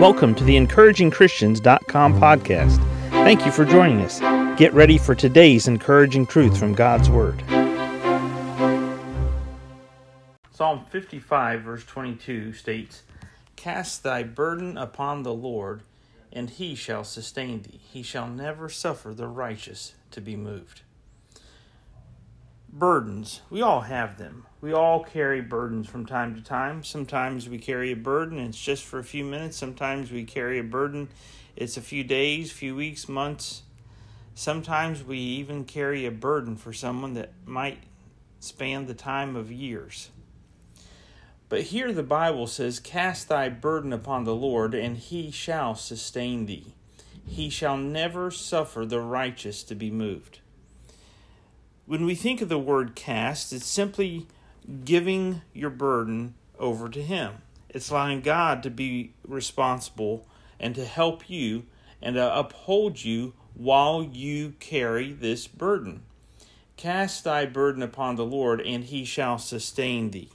Welcome to the encouragingchristians.com podcast. Thank you for joining us. Get ready for today's encouraging truth from God's Word. Psalm 55, verse 22 states, Cast thy burden upon the Lord, and he shall sustain thee. He shall never suffer the righteous to be moved burdens. We all have them. We all carry burdens from time to time. Sometimes we carry a burden it's just for a few minutes. Sometimes we carry a burden, it's a few days, few weeks, months. Sometimes we even carry a burden for someone that might span the time of years. But here the Bible says, Cast thy burden upon the Lord, and he shall sustain thee. He shall never suffer the righteous to be moved. When we think of the word cast, it's simply giving your burden over to Him. It's allowing God to be responsible and to help you and to uphold you while you carry this burden. Cast thy burden upon the Lord, and he shall sustain thee.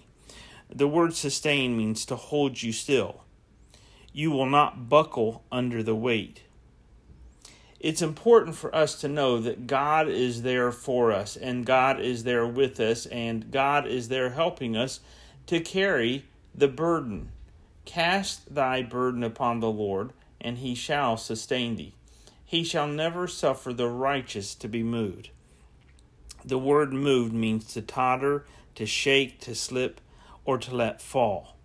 The word sustain means to hold you still. You will not buckle under the weight it's important for us to know that God is there for us and God is there with us and God is there helping us to carry the burden. Cast thy burden upon the Lord, and he shall sustain thee. He shall never suffer the righteous to be moved. The word moved means to totter, to shake, to slip, or to let fall.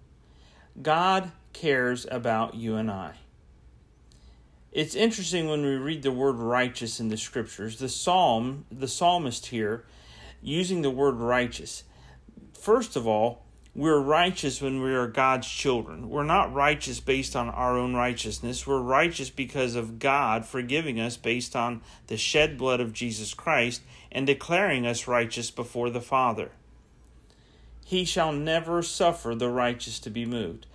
God cares about you and I. It's interesting when we read the word righteous in the scriptures. The psalm, the psalmist here, using the word righteous. First of all, we're righteous when we are God's children. We're not righteous based on our own righteousness. We're righteous because of God forgiving us based on the shed blood of Jesus Christ and declaring us righteous before the Father. He shall never suffer the righteous to be moved.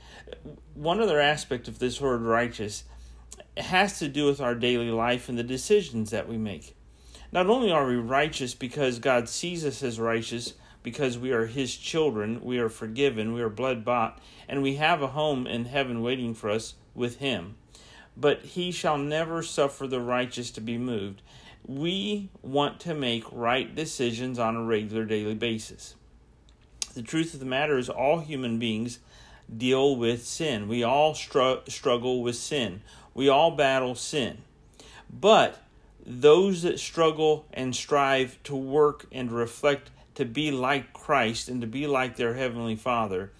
One other aspect of this word righteous has to do with our daily life and the decisions that we make. Not only are we righteous because God sees us as righteous, because we are His children, we are forgiven, we are blood bought, and we have a home in heaven waiting for us with Him. But He shall never suffer the righteous to be moved. We want to make right decisions on a regular daily basis. The truth of the matter is, all human beings deal with sin. We all str- struggle with sin. We all battle sin. But those that struggle and strive to work and reflect to be like Christ and to be like their Heavenly Father,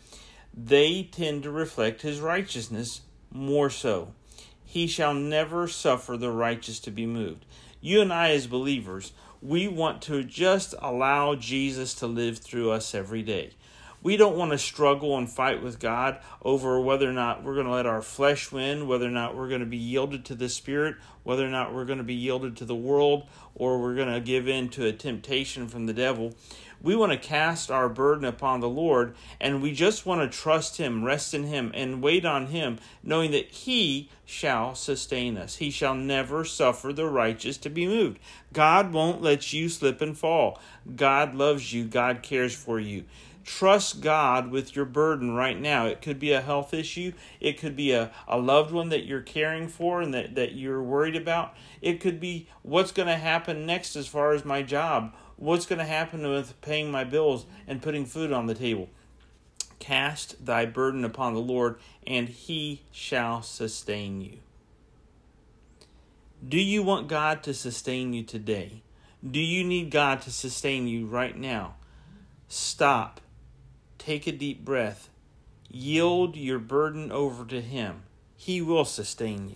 they tend to reflect His righteousness more so. He shall never suffer the righteous to be moved. You and I, as believers, we want to just allow Jesus to live through us every day. We don't want to struggle and fight with God over whether or not we're going to let our flesh win, whether or not we're going to be yielded to the Spirit, whether or not we're going to be yielded to the world, or we're going to give in to a temptation from the devil. We want to cast our burden upon the Lord, and we just want to trust Him, rest in Him, and wait on Him, knowing that He shall sustain us. He shall never suffer the righteous to be moved. God won't let you slip and fall. God loves you, God cares for you. Trust God with your burden right now. It could be a health issue, it could be a, a loved one that you're caring for and that, that you're worried about. It could be what's going to happen next as far as my job, what's going to happen with paying my bills and putting food on the table. Cast thy burden upon the Lord, and he shall sustain you. Do you want God to sustain you today? Do you need God to sustain you right now? Stop Take a deep breath. Yield your burden over to Him. He will sustain you.